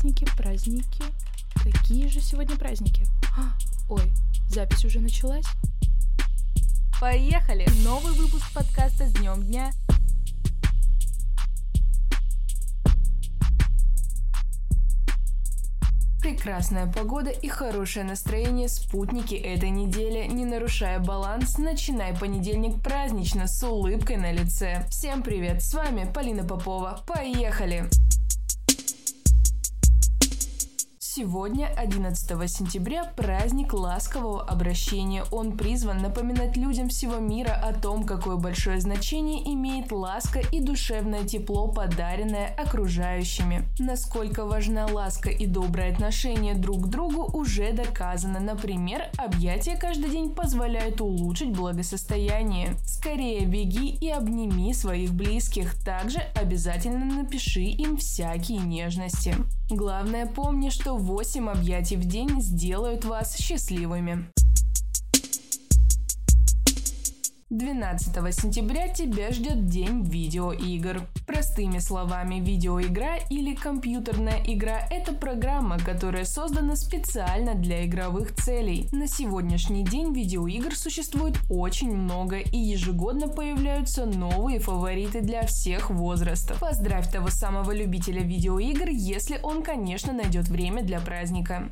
праздники, праздники. Какие же сегодня праздники? А, ой, запись уже началась. Поехали! Новый выпуск подкаста с днем дня. Прекрасная погода и хорошее настроение – спутники этой недели. Не нарушая баланс, начинай понедельник празднично с улыбкой на лице. Всем привет, с вами Полина Попова. Поехали! Сегодня, 11 сентября, праздник ласкового обращения. Он призван напоминать людям всего мира о том, какое большое значение имеет ласка и душевное тепло, подаренное окружающими. Насколько важна ласка и доброе отношение друг к другу уже доказано. Например, объятия каждый день позволяют улучшить благосостояние. Скорее беги и обними своих близких. Также обязательно напиши им всякие нежности. Главное помни, что 8 объятий в день сделают вас счастливыми. 12 сентября тебя ждет день видеоигр. Простыми словами, видеоигра или компьютерная игра – это программа, которая создана специально для игровых целей. На сегодняшний день видеоигр существует очень много и ежегодно появляются новые фавориты для всех возрастов. Поздравь того самого любителя видеоигр, если он, конечно, найдет время для праздника.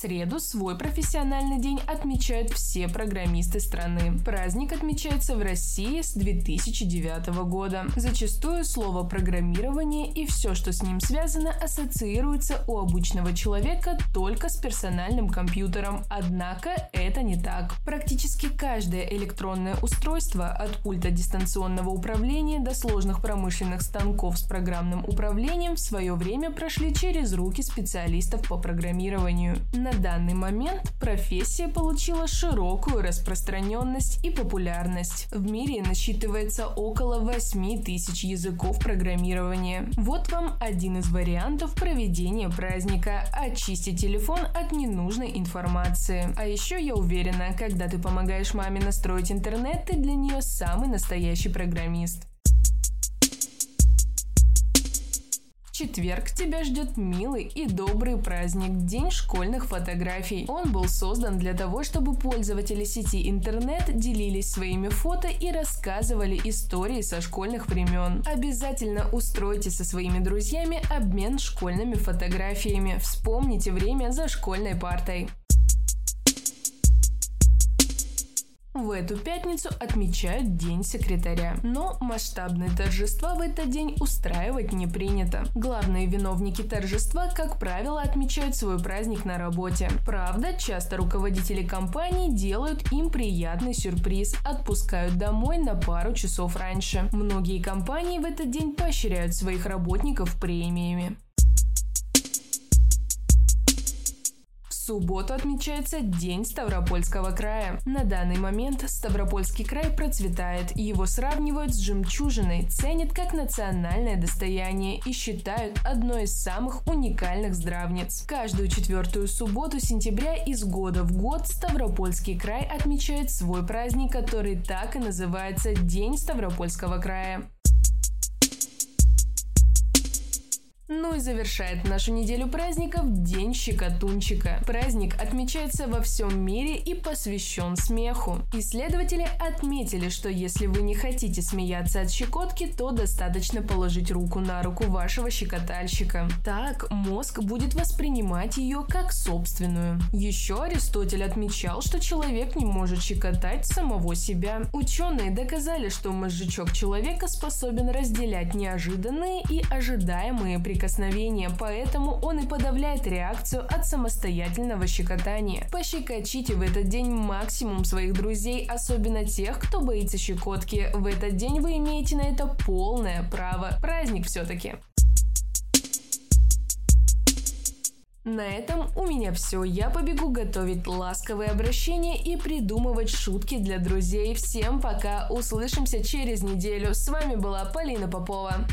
Среду свой профессиональный день отмечают все программисты страны. Праздник отмечается в России с 2009 года. Зачастую слово «программирование» и все, что с ним связано, ассоциируется у обычного человека только с персональным компьютером. Однако это не так. Практически каждое электронное устройство от пульта дистанционного управления до сложных промышленных станков с программным управлением в свое время прошли через руки специалистов по программированию. На на данный момент профессия получила широкую распространенность и популярность. В мире насчитывается около 8 тысяч языков программирования. Вот вам один из вариантов проведения праздника – очистить телефон от ненужной информации. А еще я уверена, когда ты помогаешь маме настроить интернет, ты для нее самый настоящий программист. Четверг тебя ждет милый и добрый праздник – День школьных фотографий. Он был создан для того, чтобы пользователи сети интернет делились своими фото и рассказывали истории со школьных времен. Обязательно устройте со своими друзьями обмен школьными фотографиями. Вспомните время за школьной партой. В эту пятницу отмечают День секретаря. Но масштабные торжества в этот день устраивать не принято. Главные виновники торжества, как правило, отмечают свой праздник на работе. Правда, часто руководители компании делают им приятный сюрприз, отпускают домой на пару часов раньше. Многие компании в этот день поощряют своих работников премиями. Субботу отмечается День Ставропольского края. На данный момент Ставропольский край процветает, его сравнивают с жемчужиной, ценят как национальное достояние и считают одной из самых уникальных здравниц. Каждую четвертую субботу сентября из года в год Ставропольский край отмечает свой праздник, который так и называется День Ставропольского края. Ну и завершает нашу неделю праздников День Щекотунчика. Праздник отмечается во всем мире и посвящен смеху. Исследователи отметили, что если вы не хотите смеяться от щекотки, то достаточно положить руку на руку вашего щекотальщика. Так мозг будет воспринимать ее как собственную. Еще Аристотель отмечал, что человек не может щекотать самого себя. Ученые доказали, что мозжечок человека способен разделять неожиданные и ожидаемые прикосновения прикосновения, поэтому он и подавляет реакцию от самостоятельного щекотания. Пощекочите в этот день максимум своих друзей, особенно тех, кто боится щекотки. В этот день вы имеете на это полное право. Праздник все-таки. На этом у меня все. Я побегу готовить ласковые обращения и придумывать шутки для друзей. Всем пока. Услышимся через неделю. С вами была Полина Попова.